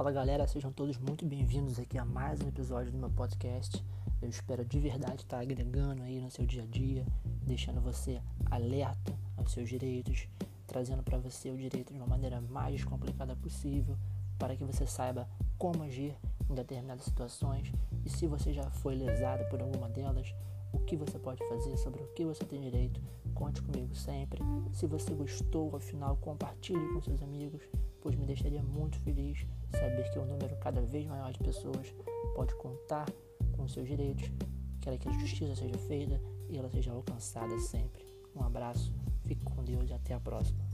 Fala galera, sejam todos muito bem-vindos aqui a mais um episódio do meu podcast. Eu espero de verdade estar agregando aí no seu dia a dia, deixando você alerta aos seus direitos, trazendo para você o direito de uma maneira mais descomplicada possível, para que você saiba como agir em determinadas situações e se você já foi lesado por alguma delas, o que você pode fazer, sobre o que você tem direito. Conte comigo sempre. Se você gostou, afinal, compartilhe com seus amigos, pois me deixaria muito feliz saber que um número cada vez maior de pessoas pode contar com seus direitos. Quero que a justiça seja feita e ela seja alcançada sempre. Um abraço, fique com Deus e até a próxima.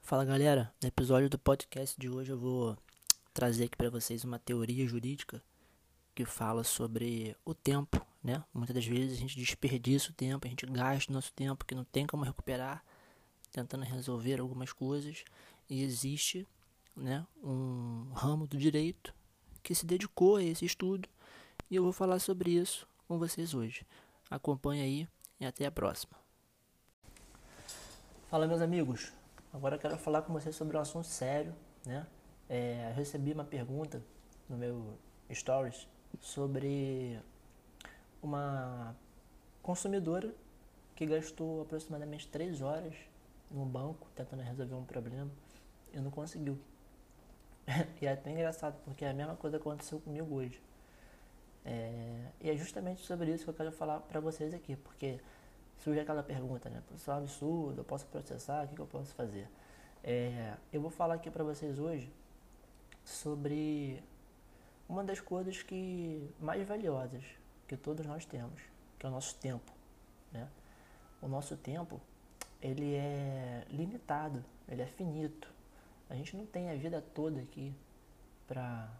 Fala galera, no episódio do podcast de hoje eu vou trazer aqui para vocês uma teoria jurídica que fala sobre o tempo, né? Muitas das vezes a gente desperdiça o tempo, a gente gasta o nosso tempo que não tem como recuperar, tentando resolver algumas coisas, e existe, né, um ramo do direito que se dedicou a esse estudo, e eu vou falar sobre isso com vocês hoje. Acompanhe aí e até a próxima. Fala meus amigos, agora eu quero falar com vocês sobre um assunto sério, né? É, eu recebi uma pergunta no meu stories sobre uma consumidora que gastou aproximadamente 3 horas no banco tentando resolver um problema e não conseguiu. e é até engraçado, porque é a mesma coisa aconteceu comigo hoje. É, e é justamente sobre isso que eu quero falar para vocês aqui, porque surge aquela pergunta, né? Isso é um absurdo, eu posso processar, o que, que eu posso fazer? É, eu vou falar aqui para vocês hoje sobre uma das coisas que mais valiosas que todos nós temos, que é o nosso tempo, né? O nosso tempo, ele é limitado, ele é finito. A gente não tem a vida toda aqui para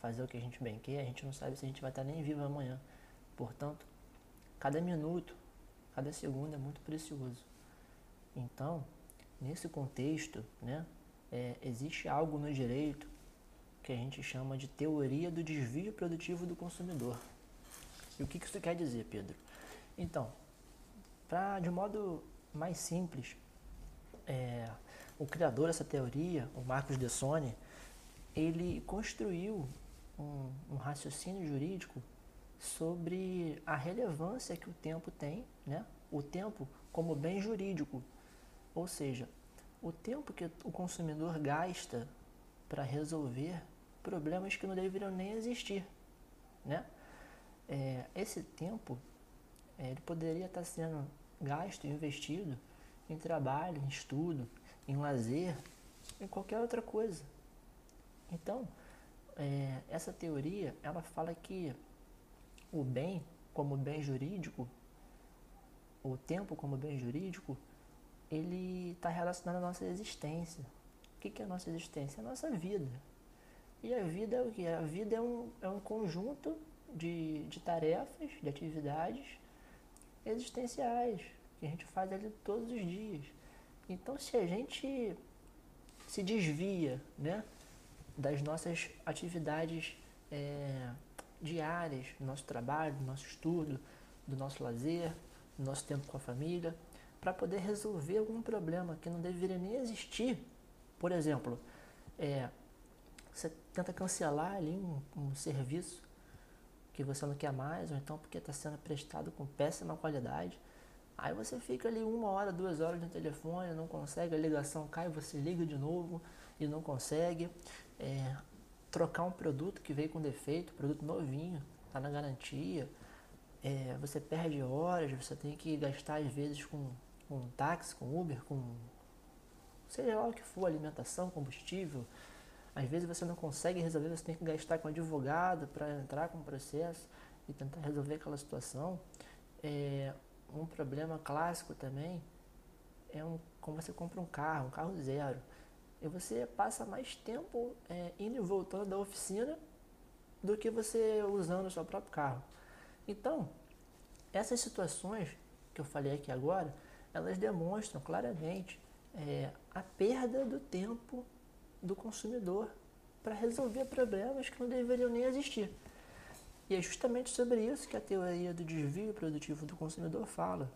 fazer o que a gente bem quer, a gente não sabe se a gente vai estar nem vivo amanhã. Portanto, cada minuto, cada segundo é muito precioso. Então, nesse contexto, né, é, existe algo no direito que a gente chama de teoria do desvio produtivo do consumidor. E o que isso quer dizer, Pedro? Então, pra, de modo mais simples, é, o criador dessa teoria, o Marcos Dessone, ele construiu um, um, raciocínio jurídico sobre a relevância que o tempo tem, né? o tempo como bem jurídico, ou seja, o tempo que o consumidor gasta para resolver problemas que não deveriam nem existir, né? É, esse tempo é, ele poderia estar sendo gasto, investido em trabalho, em estudo, em lazer, em qualquer outra coisa. Então, é, essa teoria ela fala que o bem como bem jurídico, o tempo como bem jurídico, ele está relacionado à nossa existência. O que, que é a nossa existência? É a nossa vida. E a vida é o que? A vida é um, é um conjunto de, de tarefas, de atividades existenciais que a gente faz ali todos os dias. Então, se a gente se desvia né, das nossas atividades é, diárias, do nosso trabalho, do nosso estudo, do nosso lazer, do nosso tempo com a família, para poder resolver algum problema que não deveria nem existir. Por exemplo, é, você tenta cancelar ali um, um, serviço que você não quer mais, ou então porque está sendo prestado com péssima qualidade. Aí você fica ali uma hora, duas horas no telefone, não consegue, a ligação cai, você liga de novo e não consegue. É, trocar um produto que veio com defeito, produto novinho, está na garantia. É, você perde horas, você tem que gastar às vezes com com um táxi, com Uber, com seja lá o que for, alimentação, combustível. Às vezes você não consegue resolver, você tem que gastar com advogado para entrar com o processo e tentar resolver aquela situação. É, um problema clássico também é um, como você compra um carro, um carro zero. E você passa mais tempo é, indo e voltando da oficina do que você usando o seu próprio carro. Então, essas situações que eu falei aqui agora, elas demonstram claramente é, a perda do tempo do consumidor para resolver problemas que não deveriam nem existir. E é justamente sobre isso que a teoria do desvio produtivo do consumidor fala,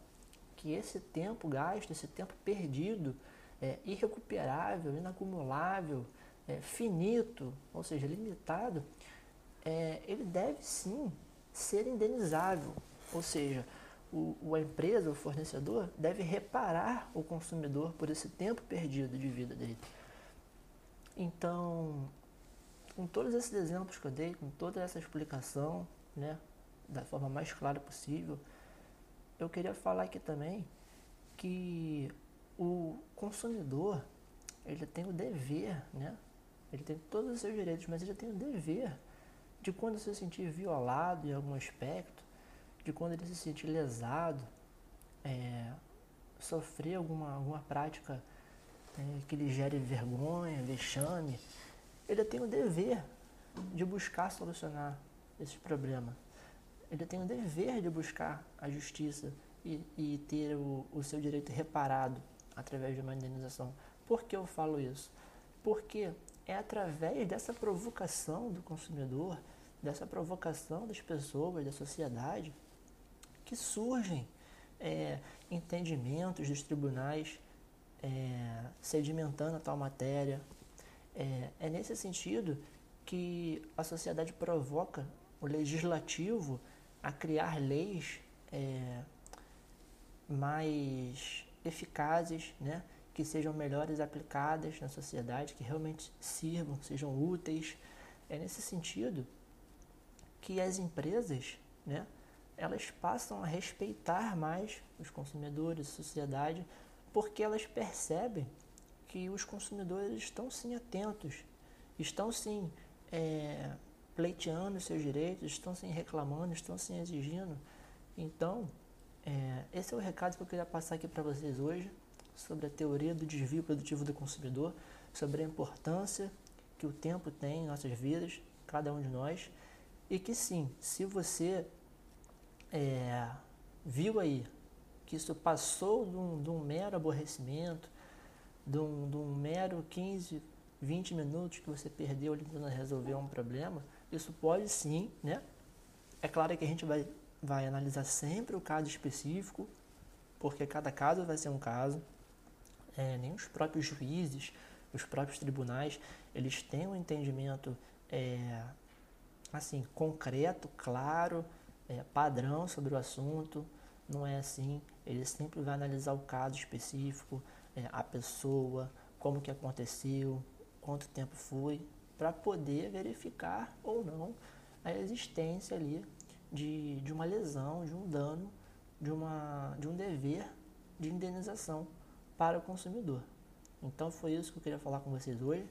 que esse tempo gasto, esse tempo perdido, é, irrecuperável, inacumulável, é, finito, ou seja, limitado, é, ele deve sim ser indenizável. Ou seja, o, a empresa, o fornecedor, deve reparar o consumidor por esse tempo perdido de vida dele. Então, com todos esses exemplos que eu dei, com toda essa explicação, né, da forma mais clara possível, eu queria falar aqui também que o consumidor ele tem o dever, né? Ele tem todos os seus direitos, mas ele tem o dever de quando se sentir violado em algum aspecto, de quando ele se sentir lesado, é, sofrer alguma, alguma prática é, que lhe gere vergonha, vexame, ele tem o dever de buscar solucionar esse problema. Ele tem o dever de buscar a justiça e, e ter o, o seu direito reparado através de uma indenização. Por que eu falo isso? Porque é através dessa provocação do consumidor, dessa provocação das pessoas, da sociedade, que surgem é, entendimentos dos tribunais é, sedimentando a tal matéria. É, é nesse sentido que a sociedade provoca o legislativo a criar leis é, mais eficazes, né? que sejam melhores aplicadas na sociedade, que realmente sirvam, que sejam úteis. É nesse sentido que as empresas, né, elas passam a respeitar mais os consumidores, a sociedade, porque elas percebem que os consumidores estão sim atentos, estão sim é, pleiteando seus direitos, estão sim reclamando, estão sim exigindo. Então, é, esse é o recado que eu queria passar aqui para vocês hoje sobre a teoria do desvio produtivo do consumidor, sobre a importância que o tempo tem em nossas vidas, cada um de nós, e que sim, se você é, viu aí que isso passou de um, de um mero aborrecimento, de um, de um, mero 15, 20 minutos que você perdeu tentando resolver um problema, isso pode sim, né? É claro que a gente vai, vai analisar sempre o caso específico, porque cada caso vai ser um caso, é, nem os próprios juízes, os próprios tribunais, eles têm um entendimento é, assim concreto, claro, é, padrão sobre o assunto. Não é assim. Eles sempre vão analisar o caso específico, é, a pessoa, como que aconteceu, quanto tempo foi, para poder verificar ou não a existência ali de, de uma lesão, de um dano, de, uma, de um dever de indenização para o consumidor. Então foi isso que eu queria falar com vocês hoje.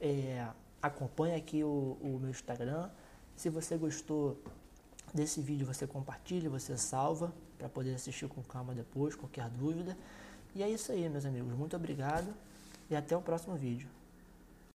É, acompanhe aqui o, o meu Instagram. Se você gostou desse vídeo, você compartilha, você salva para poder assistir com calma depois, qualquer dúvida. E é isso aí, meus amigos. Muito obrigado e até o próximo vídeo.